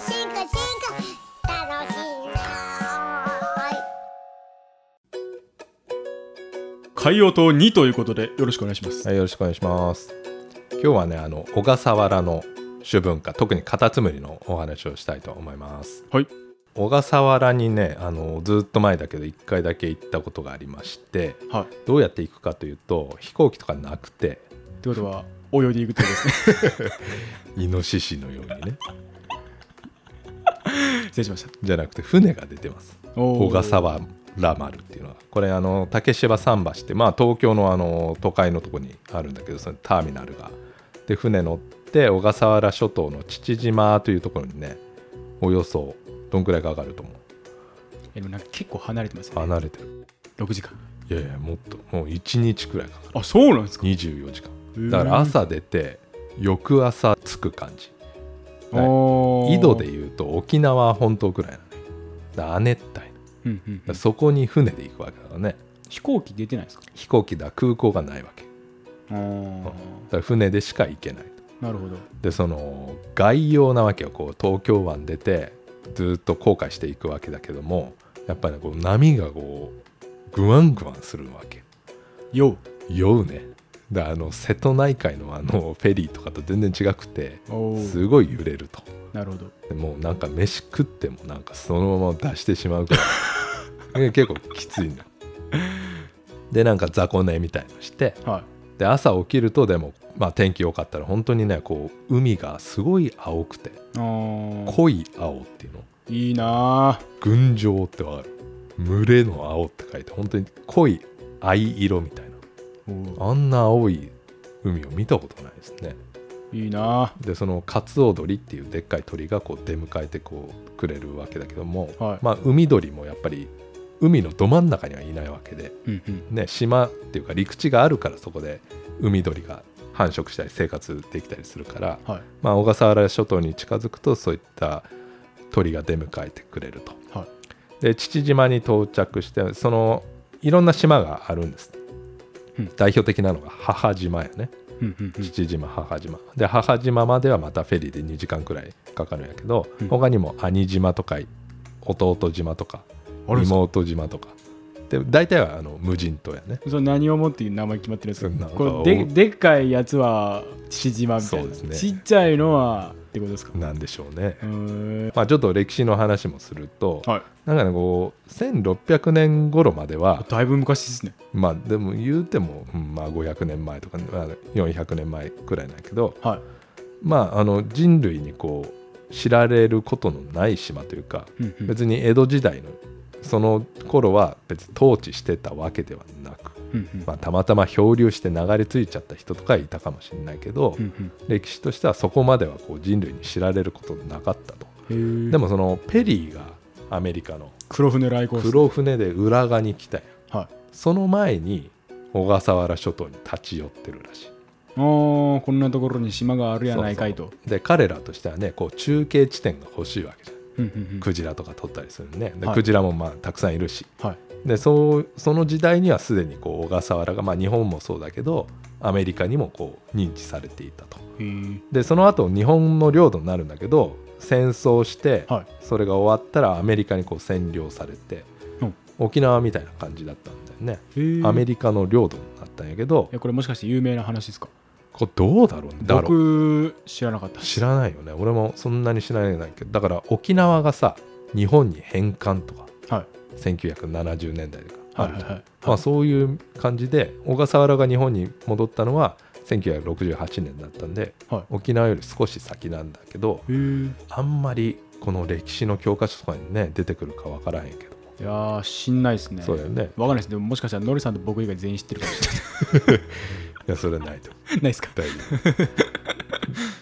進化進化楽しいな海洋島2ということでよろしくお願いします。はい、よろしくお願いします。今日はね、あの小笠原の種文化、特にカタツムリのお話をしたいと思います。はい。小笠原にね、あのずっと前だけど1回だけ行ったことがありまして、はい。どうやって行くかというと、飛行機とかなくて、ってことは泳いでいくってことですね。イノシシのようにね、失礼しました。じゃなくて船が出てます。小笠原丸っていうのはこれあの竹芝桟橋って、まあ、東京のあの都会のとこにあるんだけどそのターミナルがで船乗って小笠原諸島の父島というところにねおよそどんくらいかかると思うえでもなんか結構離れてますよね。離れてる6時間。いやいやもっともう1日くらいかかあ、そうなんですか。る24時間だから朝出て翌朝着く感じおー。緯度でいうと沖縄本島くらいなのね。だ亜熱帯。うんうんうん。らそこに船で行くわけだからね。飛行機出てないですか？飛行機だ。空港がないわけ。船でしか行けないと。なるほど。でその外洋なわけよ。こう東京湾出てずっと航海していくわけだけどもやっぱりねこう波がこうグワングワンするわけ。よ酔うねであの瀬戸内海のあのフェリーとかと全然違くてすごい揺れると。なるほど。でもうなんか飯食ってもなんかそのまま出してしまうくら。い結構きついんだでなんか雑魚寝みたいのしてはい。で朝起きるとでも、まあ、天気良かったら本当にねこう海がすごい青くて濃い青っていうの。いいな群青ってわかる。群れの青って書いて本当に濃い藍色みたいなあんな青い海を見たことないですねーいいなでそのカツオドリっていうでっかい鳥がこう出迎えてこうくれるわけだけども、はいまあ海鳥もやっぱり海のど真ん中にはいないわけで、うんうん。ね、島っていうか陸地があるからそこで海鳥が繁殖したり生活できたりするから、はい。まあ、小笠原諸島に近づくとそういった鳥が出迎えてくれると。はい。で父島に到着してそのいろんな島があるんです、うん代表的なのが母島やね。うんうんうん。父島母島。で母島まではまたフェリーで2時間くらいかかるんやけど、うん。他にも兄島とか弟島とか妹島とか。で大体はあの無人島やね。それ何をもっていう名前決まってるんですか？かこれででっかいやつは父島みたいな。そうですね。ちっちゃいのはってことですか？なんでしょうね、まあ、ちょっと歴史の話もすると、はい。なんかねこう1600年頃まではだいぶ昔ですね。まあでも言うても、うんまあ、500年前とか、まあ、400年前くらいなんやけどはい。まああの人類にこう知られることのない島というかうんうん。別に江戸時代のその頃は別に統治してたわけではなく、うんうん。まあ、たまたま漂流して流れ着いちゃった人とかいたかもしれないけど、うんうん。歴史としてはそこまではこう人類に知られることなかったと。でもそのペリーがアメリカの黒船来航黒船で浦賀に来たんやはい。その前に小笠原諸島に立ち寄ってるらしい。あーこんなところに島があるやないかいと。で彼らとしてはねこう中継地点が欲しいわけじゃんクジラとか取ったりするねで、はい。クジラもまあたくさんいるし。はい。でそうその時代にはすでにこう小笠原が、まあ、日本もそうだけどアメリカにもこう認知されていたと。でその後日本の領土になるんだけど戦争して、はい。それが終わったらアメリカにこう占領されて、うん。沖縄みたいな感じだったんだよね、アメリカの領土になったんやけど。えこれもしかして有名な話ですか？これどうだろうね。だろう。僕知らなかった知らないよね。俺もそんなに知らないけど。だから沖縄がさ日本に返還とかはい。1970年代とかあるじゃん。はいまあ、そういう感じで小笠原が日本に戻ったのは1968年だったんではい。沖縄より少し先なんだけどあんまりこの歴史の教科書とかにね出てくるかわからへんけど。も、いやー知んないですね。そうだよね。わかんないです。でももしかしたらノリさんと僕以外全員知ってるかもしれい やそれはないと。ないですか？大丈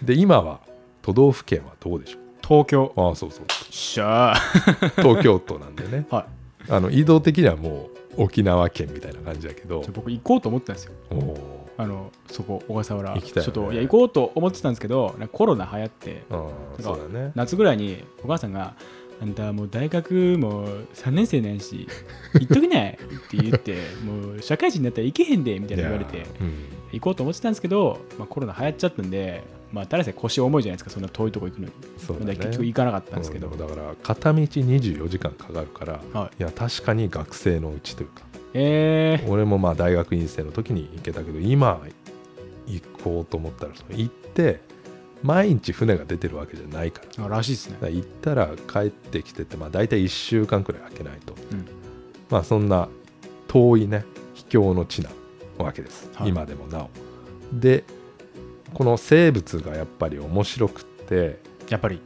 夫。で今は都道府県はどうでしょ東京。うああそうそう。しゃあ。東京都なんでね。はい。あの移動的にはもう沖縄県みたいな感じだけど。僕行こうと思ってたんですよ。おー。あのそこ小笠原。行きたいよね。ちょっといや行こうと思ってたんですけどコロナ流行ってそうだね。夏ぐらいにお母さんが「あんたもう大学も3年生なんやし行っときない」って言ってもう社会人になったら行けへんでみたいな言われて行こうと思ってたんですけど、まあ、コロナ流行っちゃったんでまあただ腰重いじゃないですかそんな遠いとこ行くのに。そうだね。結局行かなかったんですけど、うんだから片道24時間かかるから、はい。いや確かに学生のうちというか。え俺もまあ大学院生の時に行けたけど今行こうと思ったら行って毎日船が出てるわけじゃないから。ー、あらしいですね。行ったら帰ってきてて、まあ、大体1週間くらい空けないと、うん。まあそんな遠いね秘境の地なわけです、はい。今でもなお。でこの生物がやっぱり面白くってやっぱり。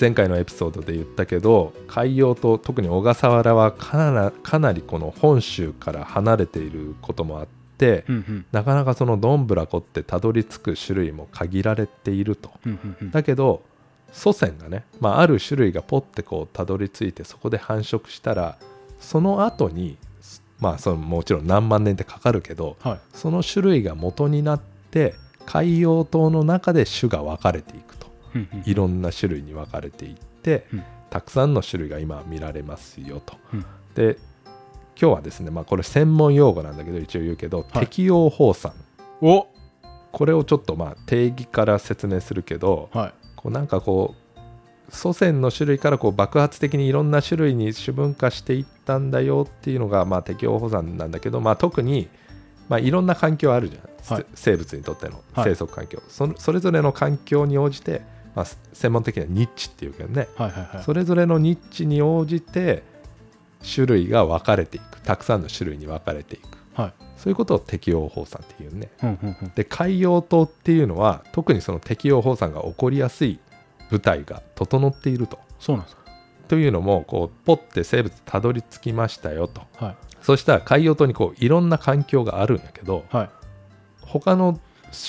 前回のエピソードで言ったけど海洋と特に小笠原はかなかなりこの本州から離れていることもあって、うんうん。なかなかそのどんぶらこってたどり着く種類も限られていると。うんうんうん。だけど祖先がね、まあ、ある種類がポッてこうたどり着いてそこで繁殖したらその後にまあそのもちろん何万年ってかかるけどはい。その種類が元になって海洋島の中で種が分かれていくと。うんうんいろんな種類に分かれていって、うん。たくさんの種類が今見られますよと。うん。で今日はですね、まあ、これ専門用語なんだけど一応言うけど、はい。適応放散。お。これをちょっとまあ定義から説明するけどはい。こうなんかこう祖先の種類からこう爆発的にいろんな種類に種分化していったんだよっていうのがまあ適応保存なんだけど、まあ、特にまあいろんな環境あるじゃん、はい。生物にとってのはい。生息環境、そのそれぞれの環境に応じて、まあ、専門的にはニッチっていうけどね。はいはいはい。それぞれのニッチに応じて種類が分かれていく。たくさんの種類に分かれていく。はい。そういうことを適応放散っていうね。うんうんうん。で海洋島っていうのは特にその適応放散が起こりやすい舞台が整っていると。そうなんですか。というのもこうポッて生物たどり着きましたよと。はい。そしたら海洋島にこういろんな環境があるんやけどはい。他の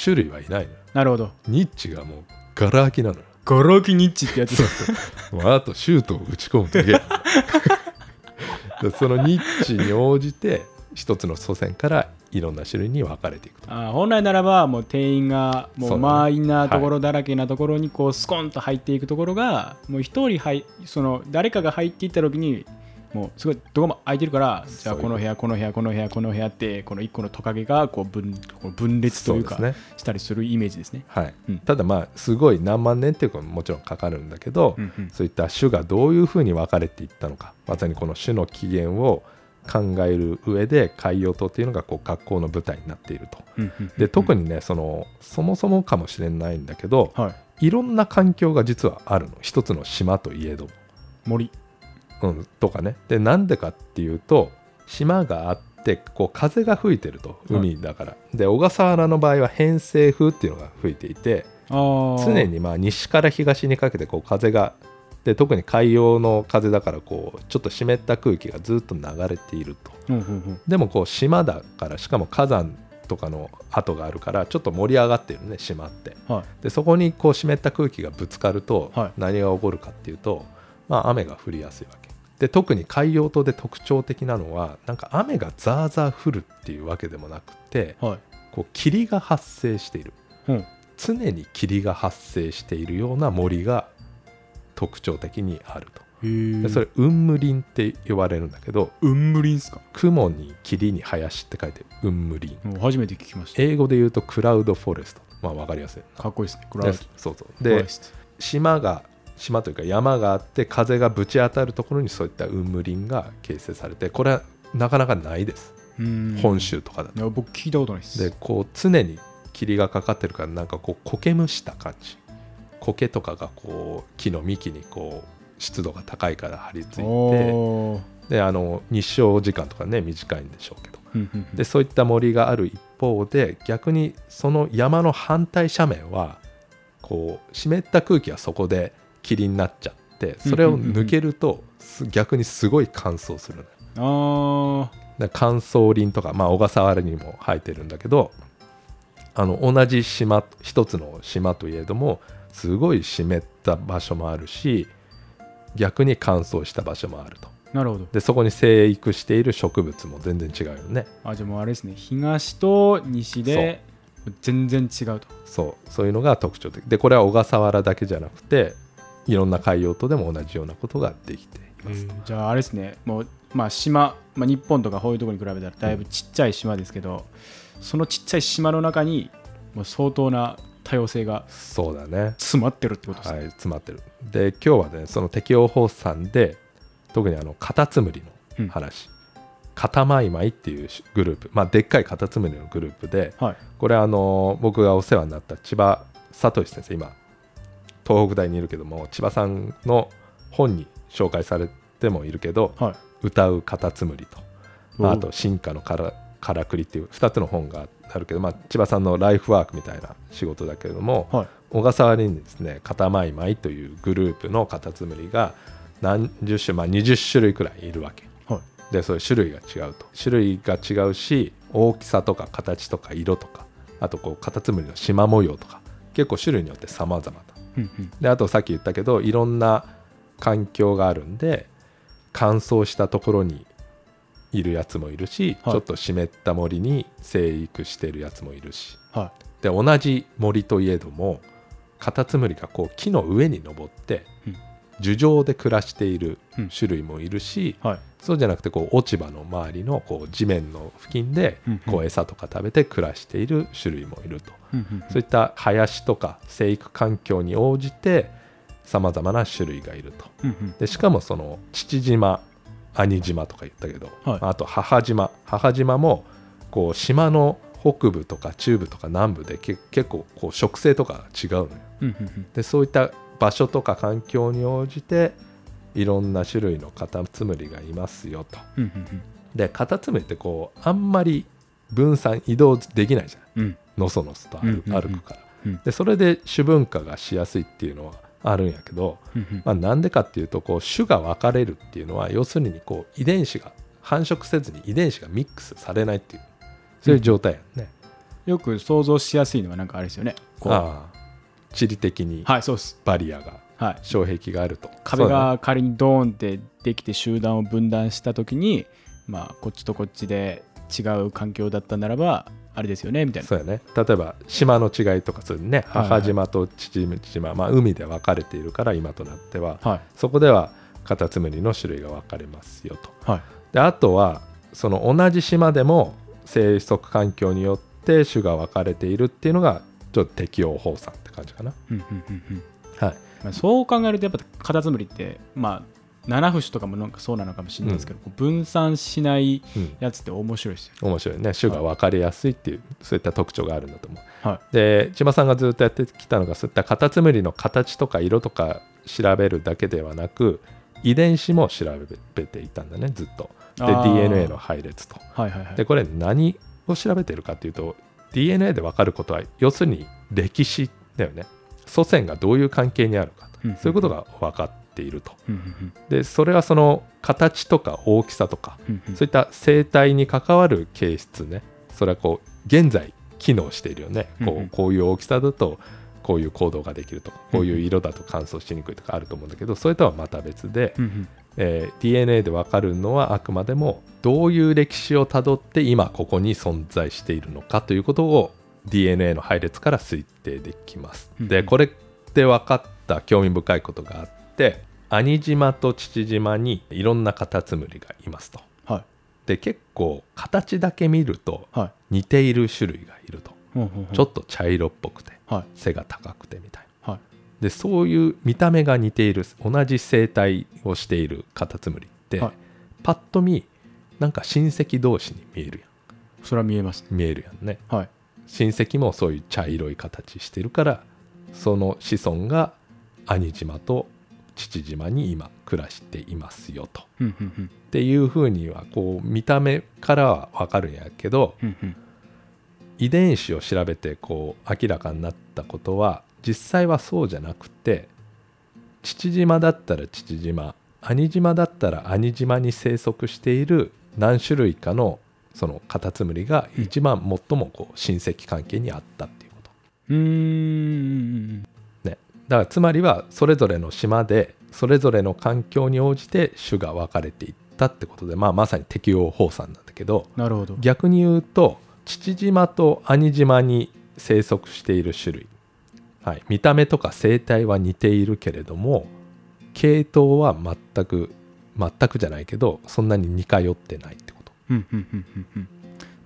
種類はいないのよ。なるほど。ニッチがもうガラ空きなのよ。ゴロキニッチってやつですもうあとシュートを打ち込むだけ でそのニッチに応じて一つの祖先からいろんな種類に分かれていくと。あー本来ならばもう店員がもそう満員なところだらけなところにこうスコンと入っていくところがもう一人入その誰かが入っていった時にもうすごいどこも空いてるからじゃあこの部屋この部屋この部屋この部屋ってこの一個のトカゲがこう分こう分裂というかしたりするイメージですね。はい。うん。ただまあすごい何万年っていうかもちろんかかるんだけど、うんうん。そういった種がどういうふうに分かれていったのかまさにこの種の起源を考える上で海洋島っていうのがこう学校の舞台になっていると。で特にねそのそもそもかもしれないんだけどはい。いろんな環境が実はあるの。一つの島といえど。も、森。うん、とかね。でなんでかっていうと島があってこう風が吹いてると。海だから、で小笠原の場合は偏西風っていうのが吹いていて常にまあ西から東にかけてこう風がで特に海洋の風だからこうちょっと湿った空気がずっと流れていると。うんうんうん。でもこう島だからしかも火山とかの跡があるからちょっと盛り上がってるね島って。はい。でそこにこう湿った空気がぶつかるとはい。何が起こるかっていうと、まあ、雨が降りやすいわけ。で特に海洋島で特徴的なのはなんか雨がザーザー降るっていうわけでもなくてはい。こう霧が発生している。うん。常に霧が発生しているような森が特徴的にあると。でそれ雲霧林って呼ばれるんだけどうんむりんすか？雲に霧に林って書いて雲霧林初めて聞きました。英語で言うとクラウドフォレスト。まあ分かりやすいかっこいいですね。クなラウド。でそうそう。フォレでスト。島が島というか山があって風がぶち当たるところにそういった雲霧林が形成されてこれはなかなかないです。うん。本州とかだと。いや僕聞いたことないです。でこう常に霧がかかってるからなんかこう苔むした感じ苔とかがこう木の幹にこう湿度が高いから張り付いてであの日照時間とかね短いんでしょうけど。うんうんうん。でそういった森がある一方で逆にその山の反対斜面はこう湿った空気はそこで霧になっちゃってそれを抜けるとす逆にすごい乾燥するの乾燥林とか、まあ、小笠原にも生えてるんだけどあの同じ島一つの島といえどもすごい湿った場所もあるし逆に乾燥した場所もあると。ーなるほど。でそこに生育している植物も全然違うよね。あじゃあもうあれですね。東と西で全然違うと。そう。そういうのが特徴的。でこれは小笠原だけじゃなくていろんな海洋島でも同じようなことができていますじゃああれですね。もうまあ島、まあ、日本とかこういうところに比べたらだいぶちっちゃい島ですけど、そのちっちゃい島の中にもう相当な多様性がそうだね。詰まってるってことですね、はい詰まってる。で今日はねその適応放散で特にあのカタツムリの話、カタマイマイっていうグループ。まあでっかいカタツムリのグループではい。これあの僕がお世話になった千葉聡先生今東北大にいるけども千葉さんの本に紹介されてもいるけどはい「歌うカタツムリと」まあ、おあと「進化のからからくり」っていう2つの本があるけど、まあ、千葉さんのライフワークみたいな仕事だけれども、はい。小笠原にですねカタマイマイというグループのカタツムリが何十種、まあ、20種類くらいいるわけ。はい。でそういう種類が違うと。種類が違うし大きさとか形とか色とかあとこうカタツムリの縞模様とか結構種類によって様々だ。うんうん。であとさっき言ったけどいろんな環境があるんで乾燥したところにいるやつもいるし、はい。ちょっと湿った森に生育してるやつもいるし。はで同じ森といえどもカタツムリがこう木の上に登って、うん。樹上で暮らしているうん。種類もいるし、いはい。そうじゃなくてこう落ち葉の周りのこう地面の付近でうんうん。こう餌とか食べて暮らしている種類もいると、うんうんそういった林とか生育環境に応じてさまざまな種類がいると。うんうん。でしかもその父島兄島とか言ったけど、はい。あと母島。母島もこう島の北部とか中部とか南部でけ結構こう植生とかが違うのよ。でそういった場所とか環境に応じていろんな種類のカタツムリがいますよと。でカタツムリってこうあんまり分散移動できないじゃん。うん。のそのそと歩,、くから、うんでそれで種分化がしやすいっていうのはあるんやけど、うんうん。まあ、なんでかっていうとこう種が分かれるっていうのは要するにこう遺伝子が繁殖せずに遺伝子がミックスされないっていうそういう状態やんね、よく想像しやすいのはなんかあれですよね。こう。ああ。地理的にバリアがはい。障壁があると。壁が仮にドーンってできて集団を分断した時にまあこっちとこっちで違う環境だったならばあれですよねみたいな。そうやね。例えば島の違いとかそういうね。母島と父島、まあ、海で分かれているから今となっては。はい。そこではカタツムリの種類が分かれますよと。はい。であとはその同じ島でも生息環境によって種が分かれているっていうのがちょっと適応放散って感じかな。うんうんうんうん。はい。まあ、そう考えるとやっぱカタツムリってまあ七節とかもなんかそうなのかもしれないですけど、こう分散しないうん。やつって面白いですよ面白いね。種が分かりやすいっていう、そういった特徴があるんだと思う。はで千葉さんがずっとやってきたのがそういったカタツムリの形とか色とか調べるだけではなく遺伝子も調べていたんだねずっと。で DNA の配列と。はいはいはいでこれ何を調べてるかっていうと DNA で分かることは要するに歴史だよね。祖先がどういう関係にあるかと、うんそういうことが分かっていると。でそれはその形とか大きさとかそういった生態に関わる形質ね。それはこう現在機能しているよね、こうこういう大きさだとこういう行動ができるとかこういう色だと乾燥しにくいとかあると思うんだけどそれとはまた別で、えー DNA で分かるのはあくまでもどういう歴史をたどって今ここに存在しているのかということを DNA の配列から推定できます。うんでこれで分かった興味深いことがあって兄島と父島にいろんなカタツムリがいますと。はい。で結構形だけ見るとはい。似ている種類がいると、ほんほんほん。ちょっと茶色っぽくてはい。背が高くてみたいな。はい。でそういう見た目が似ている同じ生態をしているカタツムリって、はい。パッと見なんか親戚同士に見えるやそれは見えます。ねん見えるやんね。はい。親戚もそういう茶色い形してるからその子孫が兄島と父島に今暮らしていますよと。っていうふうにはこう見た目からは分かるんやけど遺伝子を調べてこう明らかになったことは実際はそうじゃなくて父島だったら父島兄島だったら兄島に生息している何種類かのそのカタツムリが一番最もこう親戚関係にあったっていうこと。うーんね、だからつまりはそれぞれの島でそれぞれの環境に応じて種が分かれていったってことで、まあ、まさに適応放散なんだけどなるほど。逆に言うと父島と兄島に生息している種類、はい、見た目とか生態は似ているけれども系統は全く全くじゃないけどそんなに似通ってないってこと。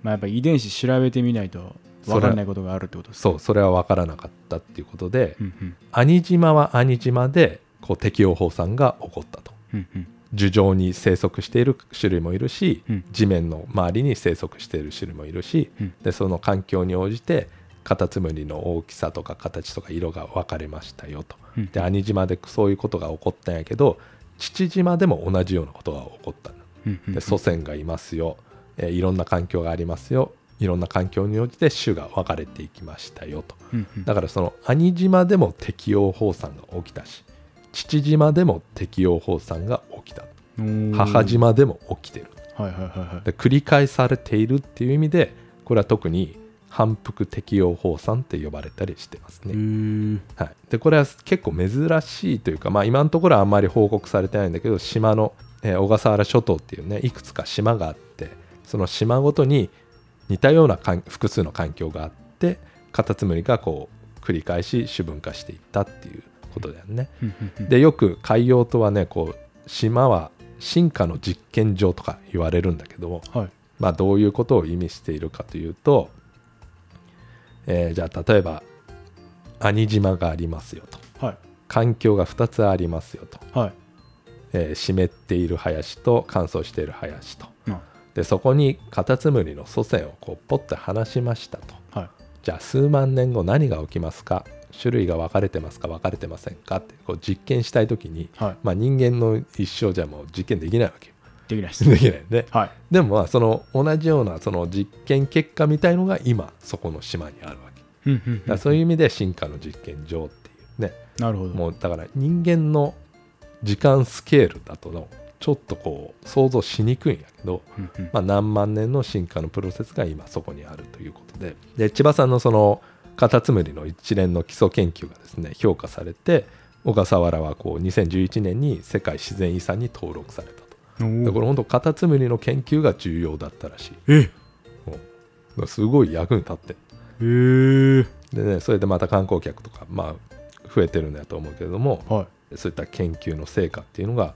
まあやっぱ遺伝子調べてみないと分からないことがあるってことですそうそれは分からなかったっていうことで、うんうん。兄島は兄島でこう適応放散が起こったと。うんうん。樹上に生息している種類もいるし、うん。地面の周りに生息している種類もいるし、うん。でその環境に応じてカタツムリの大きさとか形とか色が分かれましたよと。うん。で兄島でそういうことが起こったんやけど父島でも同じようなことが起こったの。うんうん。で祖先がいますよ、えーいろんな環境がありますよいろんな環境に応じて種が分かれていきましたよと。うんうん。だからその兄島でも適応放散が起きたし父島でも適応放散が起きた母島でも起きてる。はいはいはいはい。で繰り返されているっていう意味でこれは特に反復適応放散って呼ばれたりしてますへね、ー。はい、でこれは結構珍しいというか、まあ、今のところはあんまり報告されてないんだけど島の、えー小笠原諸島っていうねいくつか島があってその島ごとに似たような環複数の環境があってカタツムリがこう繰り返し種分化していったっていうことだよね。でよく海洋とはねこう島は進化の実験場とか言われるんだけども、はい。まあ、どういうことを意味しているかというと、えーじゃあ例えば兄島がありますよと。はい。環境が2つありますよと、はい。えー湿っている林と乾燥している林と。うんでそこにカタツムリの祖先をこうポッて離しましたと。はい。じゃあ数万年後何が起きますか？種類が分かれてますか？分かれてませんか？ってこう実験したい時に、はい。まあ、人間の一生じゃもう実験できないわけよ。できないです。できないね。はい。でもまあその同じようなその実験結果みたいのが今そこの島にあるわけ。だそういう意味で進化の実験場っていうね。なるほど。もうだから人間の時間スケールだとのちょっとこう想像しにくいんやけど、うんうん。まあ、何万年の進化のプロセスが今そこにあるということで。で千葉さんのそのカタツムリの一連の基礎研究がですね評価されて小笠原はこう2011年に世界自然遺産に登録されたと。でこれ本当カタツムリの研究が重要だったらしい。え？うんすごい役に立って。へー。でねそれでまた観光客とかまあ増えてるんだと思うけれどもはい。そういった研究の成果っていうのが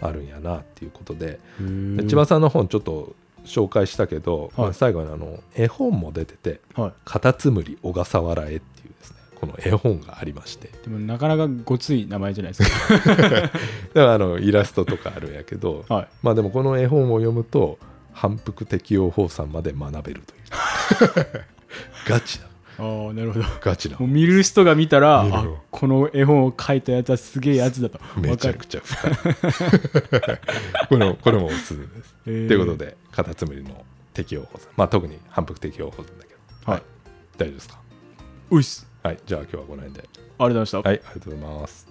あるんやなっていうことで。千葉さんの本ちょっと紹介したけど、はい。まあ最後にあの絵本も出ててはい「カタツムリ小笠原へ」っていうですねこの絵本がありまして。でもなかなかごつい名前じゃないですか。だからあのイラストとかあるんやけどはい。まあでもこの絵本を読むと反復適応放散まで学べるという。ガチだああなるほど。ガチだもう見る人が見たらあ見るよ。この絵本を描いたやつはすげえやつだと。めちゃくちゃ深い。これもこれもおすすめです。といということでカタツムリの適応放散まあ特に反復適応放散だけど。はい。大丈夫ですか？ういっす。はい。じゃあ今日はこの辺で。ありがとうございました。はい。ありがとうございます